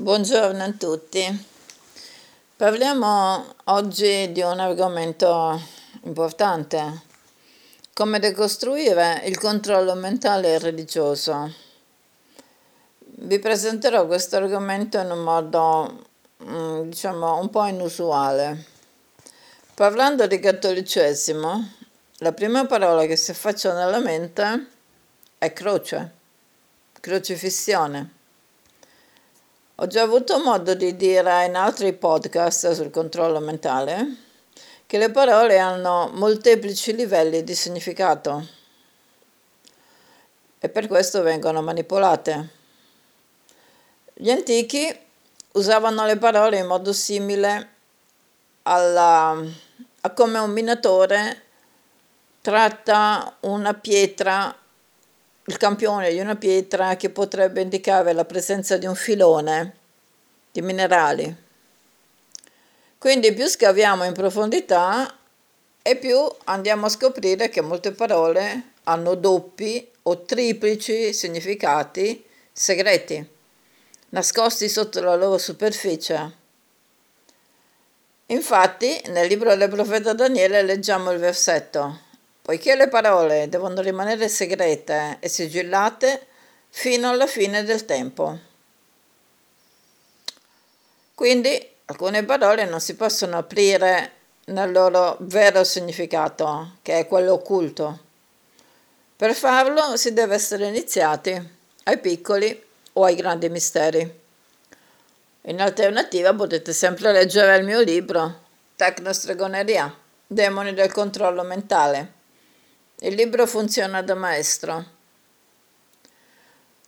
Buongiorno a tutti. Parliamo oggi di un argomento importante, come decostruire il controllo mentale e religioso. Vi presenterò questo argomento in un modo, mm, diciamo, un po' inusuale. Parlando di cattolicesimo, la prima parola che si affaccia nella mente è croce, crocifissione. Ho già avuto modo di dire in altri podcast sul controllo mentale che le parole hanno molteplici livelli di significato e per questo vengono manipolate. Gli antichi usavano le parole in modo simile alla, a come un minatore tratta una pietra il campione di una pietra che potrebbe indicare la presenza di un filone di minerali. Quindi più scaviamo in profondità e più andiamo a scoprire che molte parole hanno doppi o triplici significati segreti, nascosti sotto la loro superficie. Infatti, nel libro del profeta Daniele leggiamo il versetto poiché le parole devono rimanere segrete e sigillate fino alla fine del tempo. Quindi alcune parole non si possono aprire nel loro vero significato, che è quello occulto. Per farlo si deve essere iniziati ai piccoli o ai grandi misteri. In alternativa potete sempre leggere il mio libro Tecnostregoneria, Demoni del controllo mentale il libro funziona da maestro.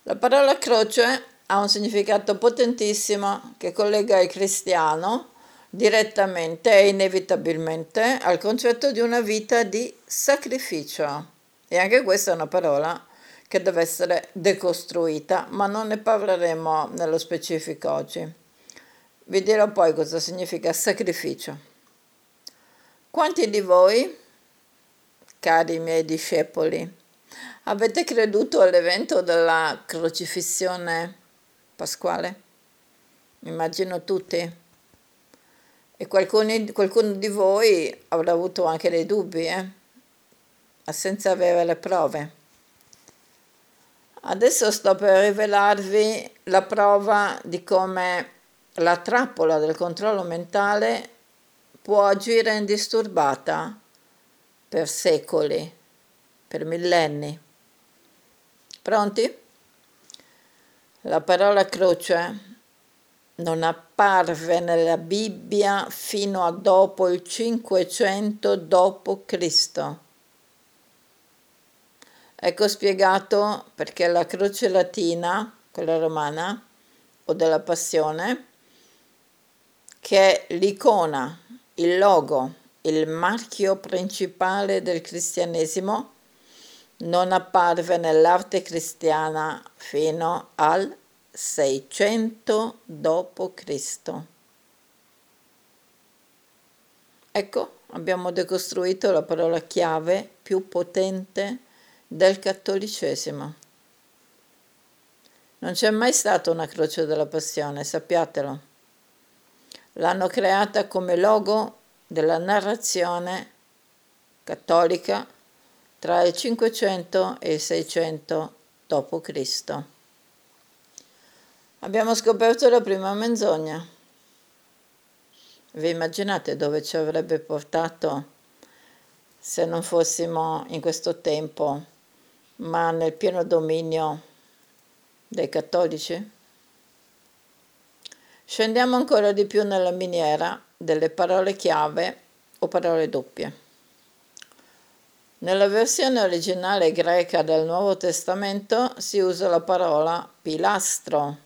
La parola croce ha un significato potentissimo che collega il cristiano direttamente e inevitabilmente al concetto di una vita di sacrificio. E anche questa è una parola che deve essere decostruita, ma non ne parleremo nello specifico oggi. Vi dirò poi cosa significa sacrificio. Quanti di voi cari miei discepoli, avete creduto all'evento della crocifissione pasquale? Immagino tutti. E qualcuno, qualcuno di voi avrà avuto anche dei dubbi, eh? senza avere le prove. Adesso sto per rivelarvi la prova di come la trappola del controllo mentale può agire indisturbata per secoli, per millenni. Pronti? La parola croce non apparve nella Bibbia fino a dopo il 500 d.C. Ecco spiegato perché la croce latina, quella romana, o della passione, che è l'icona, il logo il marchio principale del cristianesimo, non apparve nell'arte cristiana fino al 600 d.C. Ecco, abbiamo decostruito la parola chiave più potente del cattolicesimo. Non c'è mai stata una croce della passione, sappiatelo. L'hanno creata come logo della narrazione cattolica tra il 500 e il 600 d.C. Abbiamo scoperto la prima menzogna. Vi immaginate dove ci avrebbe portato se non fossimo in questo tempo, ma nel pieno dominio dei cattolici? Scendiamo ancora di più nella miniera delle parole chiave o parole doppie. Nella versione originale greca del Nuovo Testamento si usa la parola pilastro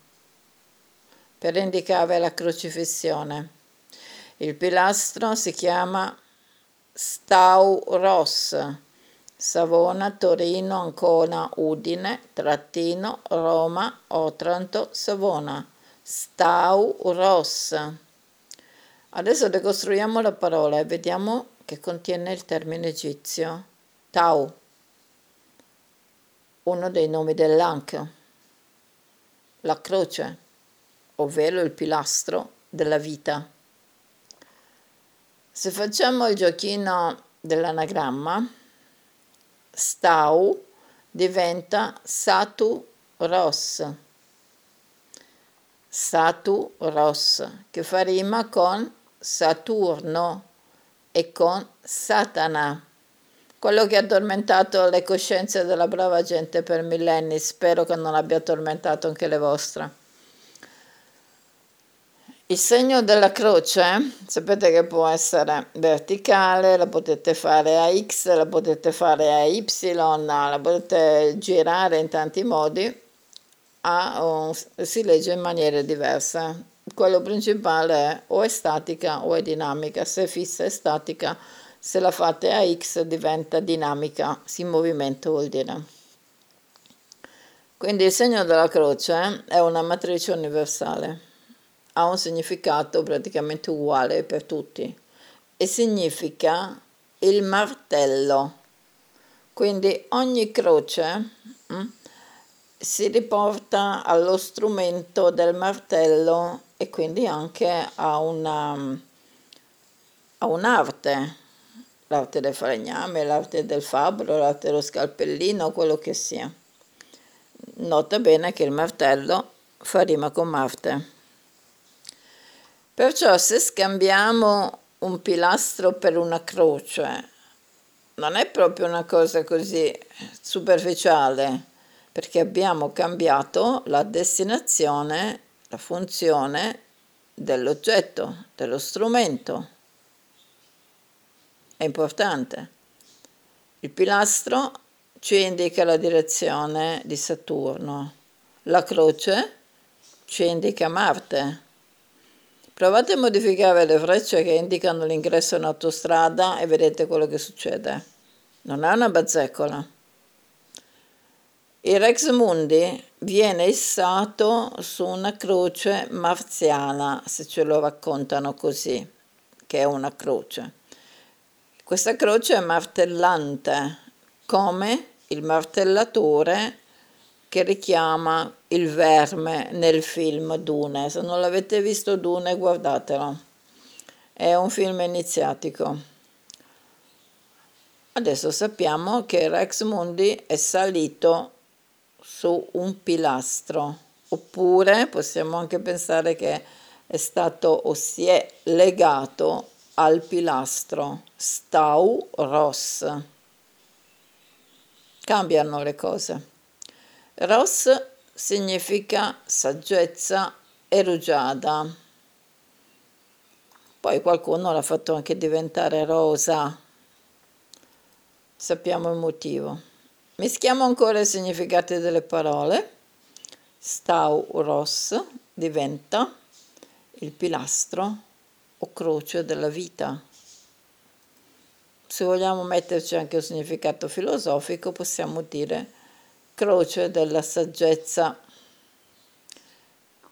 per indicare la crocifissione. Il pilastro si chiama Stauros, Savona, Torino, Ancona, Udine, Trattino, Roma, Otranto, Savona. Stauros. Adesso decostruiamo la parola e vediamo che contiene il termine egizio Tau, uno dei nomi dell'Ankh, la croce, ovvero il pilastro della vita. Se facciamo il giochino dell'anagramma, stau diventa satu ros. Satu ros, che fa rima con Saturno e con Satana. Quello che ha addormentato le coscienze della brava gente per millenni, spero che non abbia addormentato anche le vostre. Il segno della croce, sapete che può essere verticale, la potete fare a X, la potete fare a Y, la potete girare in tanti modi, un, si legge in maniere diverse. Quello principale è o è statica o è dinamica, se è fissa è statica, se la fate a X diventa dinamica, si movimento vuol dire. Quindi il segno della croce è una matrice universale ha un significato praticamente uguale per tutti e significa il martello. Quindi ogni croce mh, mm, si riporta allo strumento del martello e quindi anche a, una, a un'arte, l'arte del falegname, l'arte del fabbro, l'arte dello scalpellino, quello che sia. Nota bene che il martello fa rima con Marte. Perciò se scambiamo un pilastro per una croce, non è proprio una cosa così superficiale, perché abbiamo cambiato la destinazione, la funzione dell'oggetto, dello strumento. È importante. Il pilastro ci indica la direzione di Saturno, la croce ci indica Marte Provate a modificare le frecce che indicano l'ingresso in autostrada e vedete quello che succede. Non è una bazzecola. Il Rex Mundi viene issato su una croce marziana, se ce lo raccontano così, che è una croce. Questa croce è martellante, come il martellatore che richiama il verme nel film Dune. Se non l'avete visto Dune, guardatelo. È un film iniziatico. Adesso sappiamo che Rex Mundi è salito su un pilastro, oppure possiamo anche pensare che è stato o si è legato al pilastro Stau Ross. Cambiano le cose. Ros significa saggezza e rugiada. Poi qualcuno l'ha fatto anche diventare rosa. Sappiamo il motivo. Mischiamo ancora i significati delle parole. Stau ros diventa il pilastro o croce della vita. Se vogliamo metterci anche un significato filosofico, possiamo dire croce della saggezza.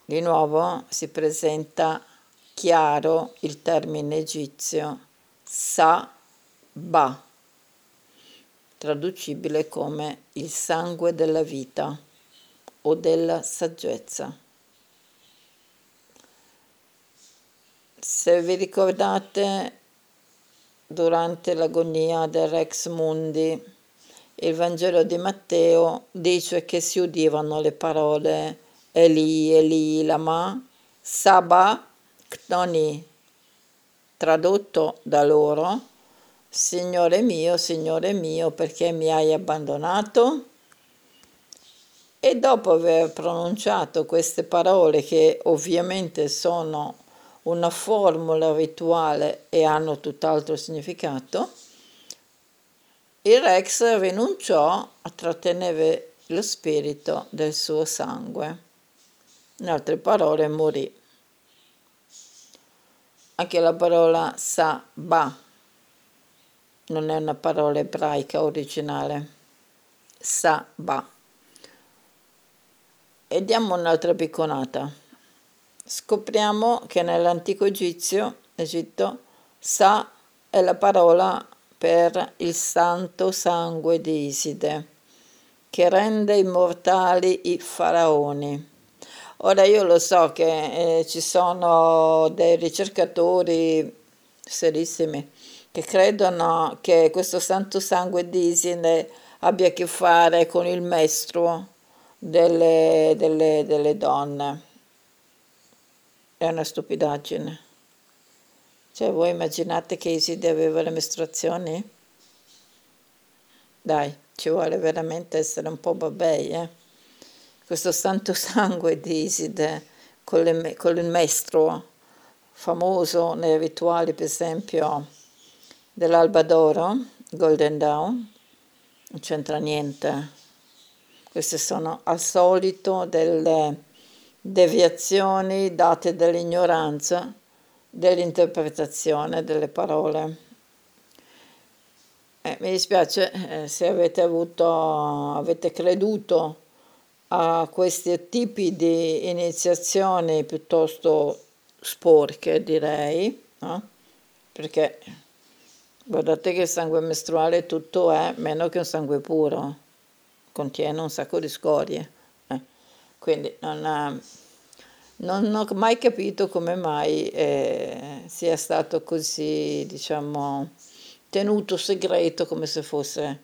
Di nuovo si presenta chiaro il termine egizio sa-ba, traducibile come il sangue della vita o della saggezza. Se vi ricordate, durante l'agonia del Rex Mundi, il Vangelo di Matteo dice che si udivano le parole Eli, Eli, lama, Saba, Ktoni, tradotto da loro, Signore mio, Signore mio, perché mi hai abbandonato? E dopo aver pronunciato queste parole, che ovviamente sono una formula rituale e hanno tutt'altro significato, il Rex rinunciò a trattenere lo spirito del suo sangue. In altre parole, morì. Anche la parola Sa-Ba non è una parola ebraica originale. Sa-Ba. E diamo un'altra picconata. Scopriamo che nell'antico Egizio, Egitto, Sa è la parola per il santo sangue di Iside, che rende immortali i faraoni. Ora io lo so che eh, ci sono dei ricercatori serissimi che credono che questo santo sangue di Isine abbia a che fare con il mestruo delle, delle, delle donne. È una stupidaggine. Cioè, voi immaginate che Iside aveva le mestruazioni? Dai, ci vuole veramente essere un po' babbei, eh? Questo santo sangue di Iside con, le, con il mestruo, famoso nei rituali, per esempio, dell'Alba d'Oro, Golden Dawn, non c'entra niente. Queste sono al solito delle deviazioni date dall'ignoranza dell'interpretazione delle parole. Eh, mi dispiace eh, se avete avuto, avete creduto a questi tipi di iniziazioni piuttosto sporche, direi, no? perché Guardate che il sangue mestruale tutto è meno che un sangue puro, contiene un sacco di scorie. Eh. Quindi non, non, ho mai capito come mai eh, sia stato così, diciamo, tenuto segreto come se fosse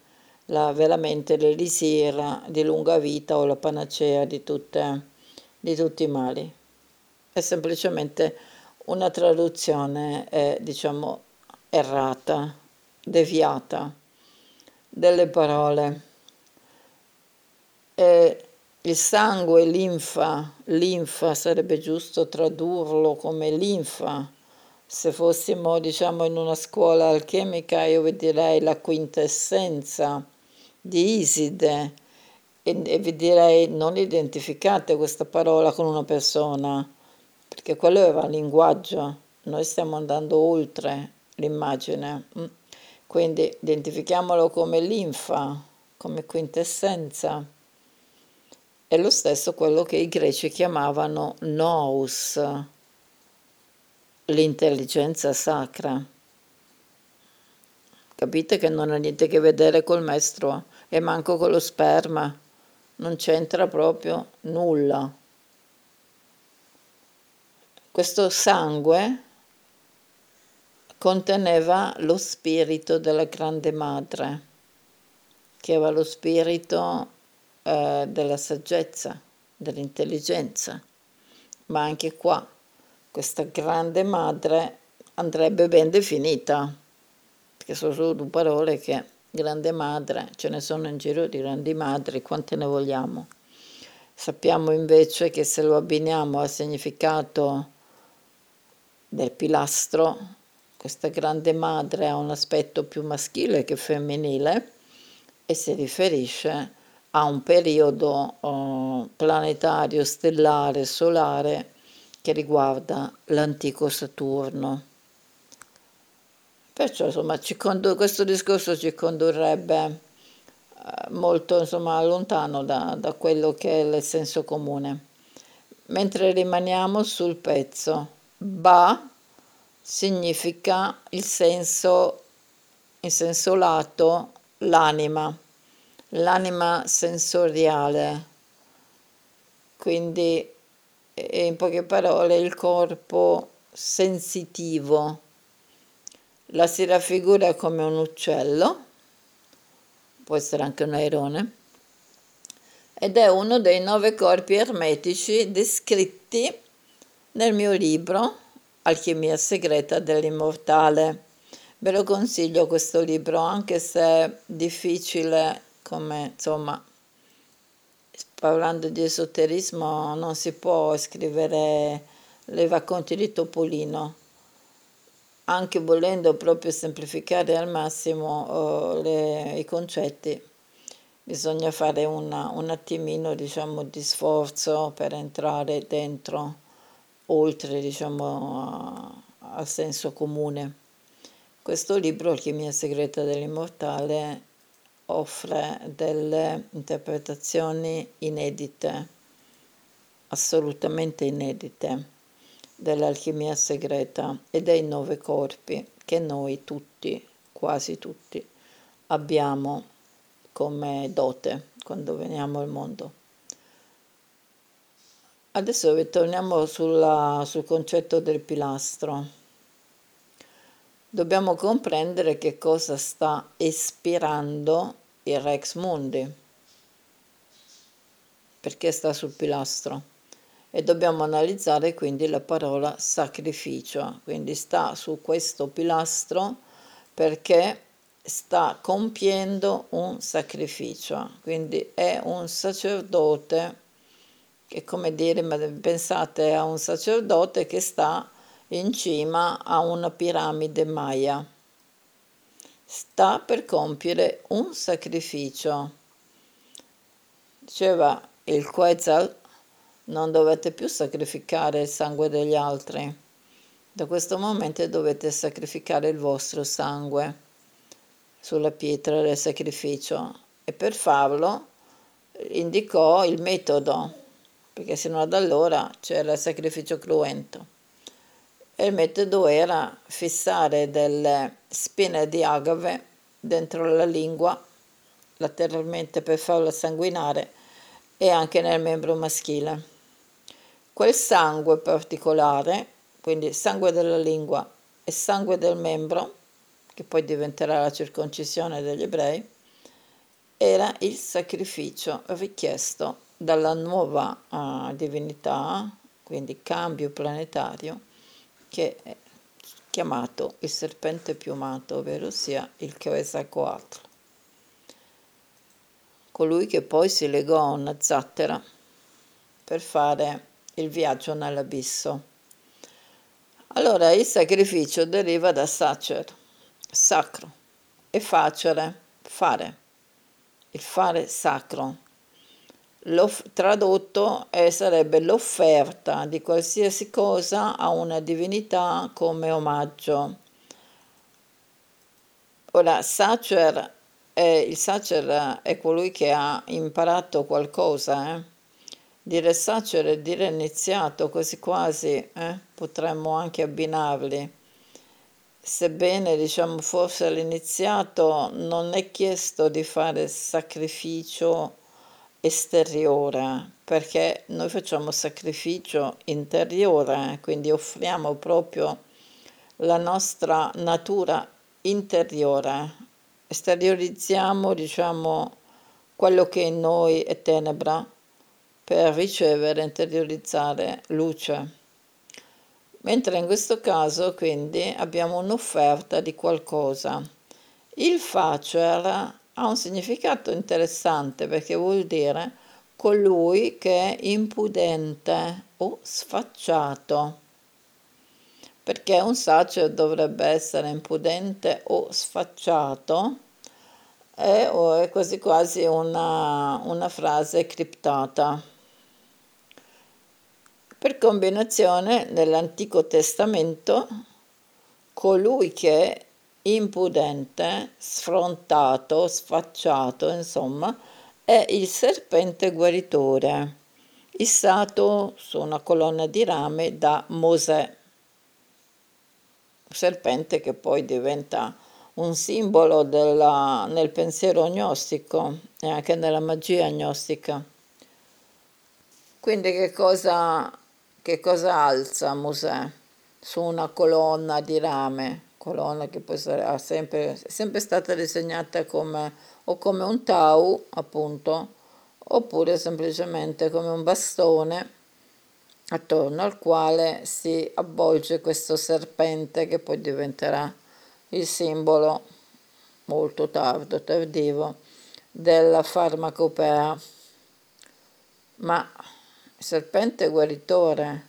la, veramente l'elisir di lunga vita o la panacea di, tutte, di tutti i mali. È semplicemente una traduzione, eh, diciamo, errata, deviata delle parole. E il sangue, linfa, linfa sarebbe giusto tradurlo come linfa. Se fossimo, diciamo, in una scuola alchemica, io vi direi la quintessenza di Iside e, e vi direi non identificate questa parola con una persona, perché quello era linguaggio. Noi stiamo andando oltre l'immagine. Mm. Quindi identifichiamolo come linfa, come quintessenza. È lo stesso quello che i greci chiamavano nous, l'intelligenza sacra. Capite che non ha niente a che vedere col mestro e manco con lo sperma, non c'entra proprio nulla. Questo sangue conteneva lo spirito della grande madre, che era lo spirito eh, della saggezza, dell'intelligenza. Ma anche qua questa grande madre andrebbe ben definita, perché sono solo due parole che grande madre, ce ne sono in giro di grandi madri, quante ne vogliamo. Sappiamo invece che se lo abbiniamo al significato del pilastro, questa grande madre ha un aspetto più maschile che femminile e si riferisce a un periodo oh, planetario, stellare, solare che riguarda l'antico Saturno. Perciò insomma, condu- questo discorso ci condurrebbe eh, molto insomma, lontano da, da quello che è il senso comune. Mentre rimaniamo sul pezzo, Ba significa il senso, in senso lato, l'anima, l'anima sensoriale, quindi in poche parole il corpo sensitivo. La si raffigura come un uccello, può essere anche un airone, ed è uno dei nove corpi ermetici descritti nel mio libro Alchimia segreta dell'immortale. Ve lo consiglio questo libro, anche se è difficile, come insomma, parlando di esoterismo, non si può scrivere le racconti di Topolino. Anche volendo proprio semplificare al massimo uh, le, i concetti, bisogna fare una, un attimino diciamo, di sforzo per entrare dentro oltre diciamo, al senso comune. Questo libro, Alchimia segreta dell'immortale, offre delle interpretazioni inedite, assolutamente inedite, dell'alchimia segreta e dei nove corpi che noi tutti, quasi tutti, abbiamo come dote quando veniamo al mondo. Adesso ritorniamo sulla, sul concetto del pilastro. Dobbiamo comprendere che cosa sta ispirando il Rex Mundi, perché sta sul pilastro. E dobbiamo analizzare quindi la parola sacrificio, quindi sta su questo pilastro perché sta compiendo un sacrificio, quindi è un sacerdote che come dire, pensate a un sacerdote che sta in cima a una piramide maya. Sta per compiere un sacrificio. Diceva il Quetzal, non dovete più sacrificare il sangue degli altri. Da questo momento dovete sacrificare il vostro sangue sulla pietra del sacrificio. E per farlo indicò il metodo perché sino ad allora c'era il sacrificio cruento. E il metodo era fissare delle spine di agave dentro la lingua, lateralmente per farla sanguinare, e anche nel membro maschile. Quel sangue particolare, quindi sangue della lingua e sangue del membro, che poi diventerà la circoncisione degli ebrei, era il sacrificio richiesto dalla nuova uh, divinità, quindi cambio planetario, che è chiamato il serpente piumato, ovvero sia il Quetzalcoatl. Colui che poi si legò a una zattera per fare il viaggio nell'abisso. Allora il sacrificio deriva da sacer, sacro, e facere, fare, il fare sacro tradotto eh, sarebbe l'offerta di qualsiasi cosa a una divinità come omaggio. Ora, Sacer è, il Sacer è colui che ha imparato qualcosa. Eh? Dire Sacer è dire iniziato, quasi quasi eh? potremmo anche abbinarli. Sebbene diciamo forse l'iniziato non è chiesto di fare sacrificio esteriore, perché noi facciamo sacrificio interiore, quindi offriamo proprio la nostra natura interiore, esteriorizziamo, diciamo, quello che in noi è tenebra per ricevere, interiorizzare luce. Mentre in questo caso quindi abbiamo un'offerta di qualcosa. Il facer ha un significato interessante perché vuol dire colui che è impudente o sfacciato. Perché un sacer dovrebbe essere impudente o sfacciato? È, è quasi quasi una, una frase criptata. Per combinazione, nell'Antico Testamento, colui che impudente, sfrontato, sfacciato, insomma, è il serpente guaritore, issato su una colonna di rame da Mosè. Serpente che poi diventa un simbolo della, nel pensiero gnostico e anche nella magia gnostica. Quindi che cosa, che cosa alza Mosè su una colonna di rame? Colonna che poi sarà sempre, è sempre stata disegnata come, o come un tau, appunto, oppure semplicemente come un bastone attorno al quale si avvolge questo serpente che poi diventerà il simbolo molto tardo, tardivo, della farmacopea. Ma il serpente guaritore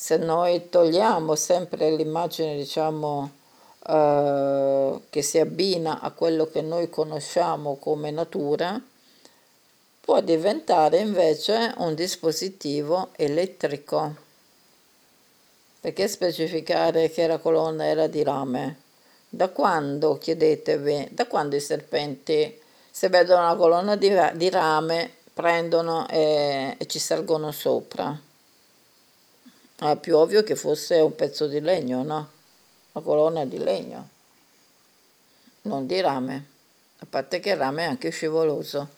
se noi togliamo sempre l'immagine, diciamo, eh, che si abbina a quello che noi conosciamo come natura, può diventare invece un dispositivo elettrico. Perché specificare che la colonna era di rame? Da quando, chiedetevi, da quando i serpenti, se vedono una colonna di, di rame, prendono e, e ci salgono sopra? È più ovvio che fosse un pezzo di legno, no? Una colonna di legno, non di rame, a parte che il rame è anche scivoloso.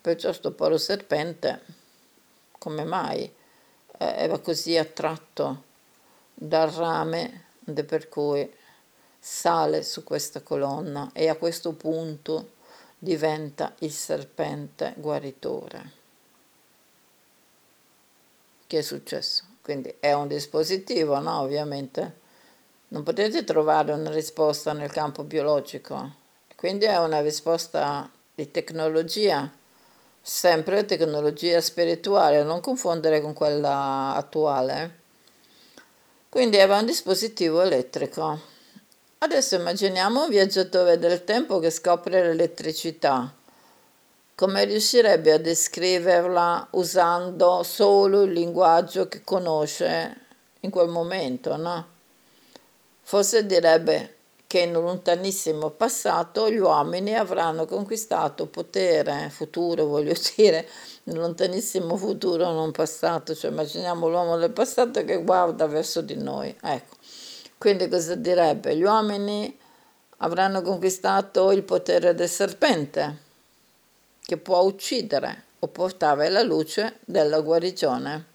Perciò sto povero serpente come mai eh, era così attratto dal rame per cui sale su questa colonna e a questo punto diventa il serpente guaritore. Che è successo? Quindi è un dispositivo, no? Ovviamente. Non potete trovare una risposta nel campo biologico. Quindi è una risposta di tecnologia, sempre tecnologia spirituale, non confondere con quella attuale. Quindi era un dispositivo elettrico. Adesso immaginiamo un viaggiatore del tempo che scopre l'elettricità. Come riuscirebbe a descriverla usando solo il linguaggio che conosce in quel momento, no? Forse direbbe che in un lontanissimo passato gli uomini avranno conquistato potere, futuro voglio dire, in un lontanissimo futuro, non passato, cioè immaginiamo l'uomo del passato che guarda verso di noi, ecco. Quindi cosa direbbe? Gli uomini avranno conquistato il potere del serpente, che può uccidere o portare alla luce della guarigione.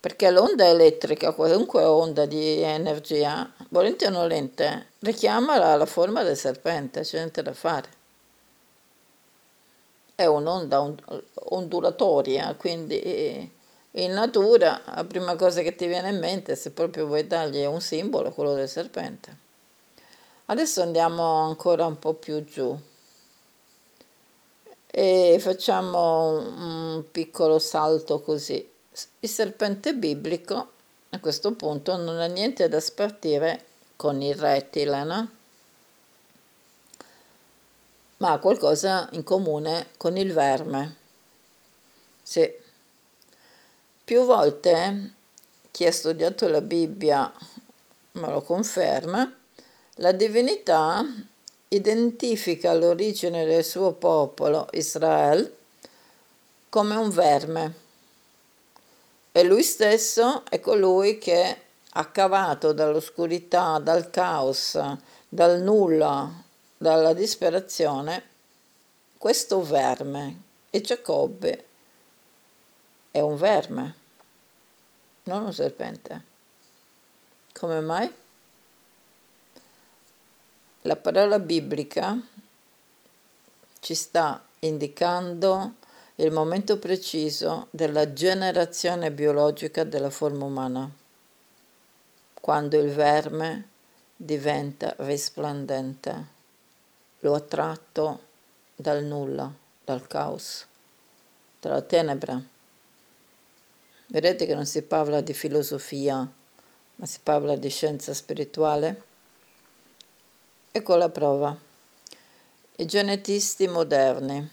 Perché l'onda elettrica, qualunque onda di energia, volente o nolente, richiama la, la forma del serpente, c'è niente da fare. È un'onda ondulatoria, quindi in natura la prima cosa che ti viene in mente, se proprio vuoi dargli un simbolo, è quello del serpente. Adesso andiamo ancora un po' più giù e facciamo un piccolo salto così. Il serpente biblico a questo punto non ha niente da spartire con il rettile, no? ma ha qualcosa in comune con il verme. Sì. Più volte chi ha studiato la Bibbia me lo conferma, la divinità identifica l'origine del suo popolo, Israele, come un verme. E lui stesso è colui che ha cavato dall'oscurità, dal caos, dal nulla, dalla disperazione, questo verme. E Giacobbe è un verme, non un serpente. Come mai? La parola biblica ci sta indicando il momento preciso della generazione biologica della forma umana, quando il verme diventa risplendente, lo ha tratto dal nulla, dal caos, dalla tenebra. Vedete che non si parla di filosofia, ma si parla di scienza spirituale? Ecco la prova. I genetisti moderni,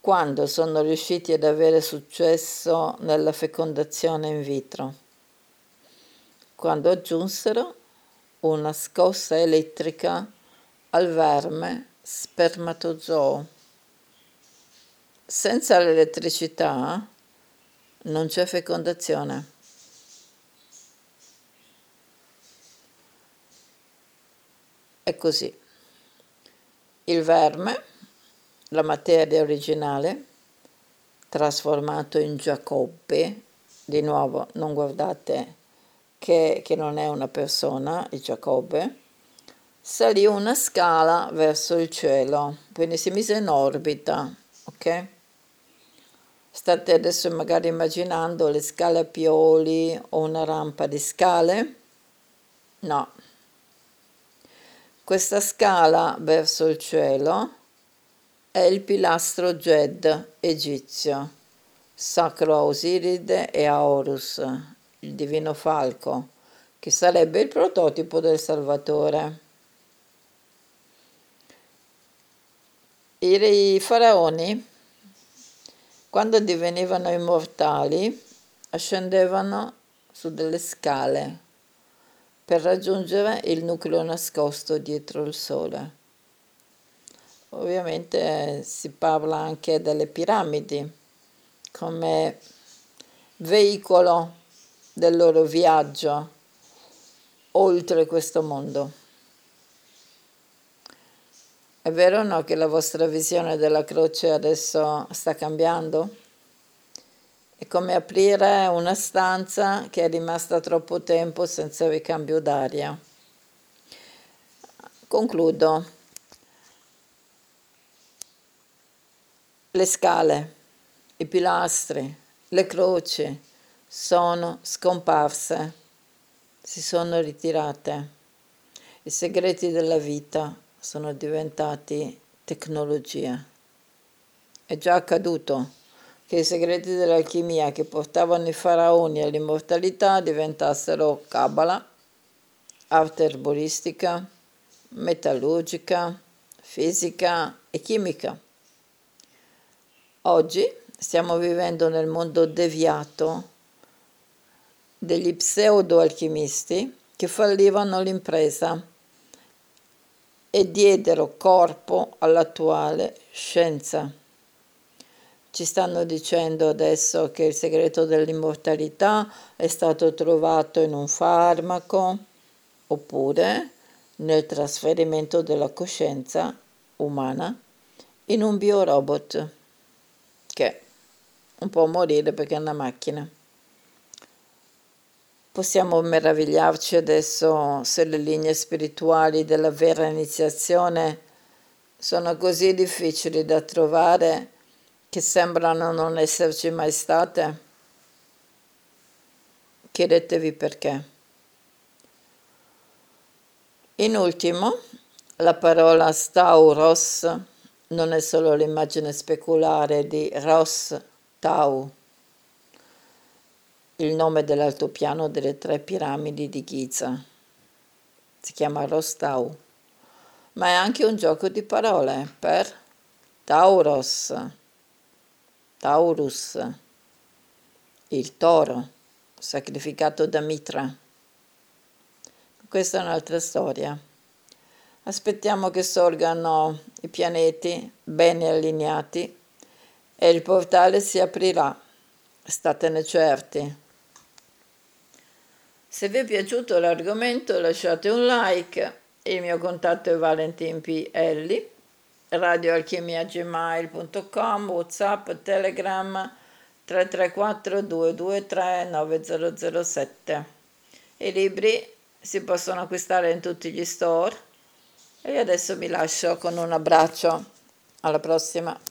quando sono riusciti ad avere successo nella fecondazione in vitro? Quando aggiunsero una scossa elettrica al verme spermatozoo. Senza l'elettricità non c'è fecondazione. È così. Il verme, la materia originale, trasformato in Giacobbe, di nuovo non guardate che, che non è una persona, il Giacobbe, salì una scala verso il cielo, quindi si mise in orbita, ok? State adesso magari immaginando le scale a pioli o una rampa di scale? No. Questa scala verso il cielo è il pilastro Ged egizio, sacro a Osiride e a Horus, il divino falco, che sarebbe il prototipo del Salvatore. I faraoni quando divenivano immortali, ascendevano su delle scale per raggiungere il nucleo nascosto dietro il Sole. Ovviamente si parla anche delle piramidi come veicolo del loro viaggio oltre questo mondo. È vero o no che la vostra visione della croce adesso sta cambiando? È come aprire una stanza che è rimasta troppo tempo senza ricambio d'aria. Concludo. Le scale, i pilastri, le croci sono scomparse, si sono ritirate. I segreti della vita sono diventati tecnologia. È già accaduto che i segreti dell'alchimia che portavano i faraoni all'immortalità diventassero cabala, arte erboristica, metallurgica, fisica e chimica. Oggi stiamo vivendo nel mondo deviato degli pseudo-alchimisti che fallivano l'impresa e diedero corpo all'attuale scienza. Ci stanno dicendo adesso che il segreto dell'immortalità è stato trovato in un farmaco oppure nel trasferimento della coscienza umana in un biorobot che non può morire perché è una macchina. Possiamo meravigliarci adesso se le linee spirituali della vera iniziazione sono così difficili da trovare che sembrano non esserci mai state? Chiedetevi perché. In ultimo, la parola Stauros non è solo l'immagine speculare di Ros Tau, il nome dell'altopiano delle tre piramidi di Giza. Si chiama Rostau, ma è anche un gioco di parole per Tauros, Taurus, il toro, sacrificato da Mitra. Questa è un'altra storia. Aspettiamo che sorgano i pianeti bene allineati e il portale si aprirà. Statene certi. Se vi è piaciuto l'argomento lasciate un like, il mio contatto è Valentin radioalchimiagmail.com, whatsapp, telegram 334 223 9007. I libri si possono acquistare in tutti gli store e adesso vi lascio con un abbraccio. Alla prossima!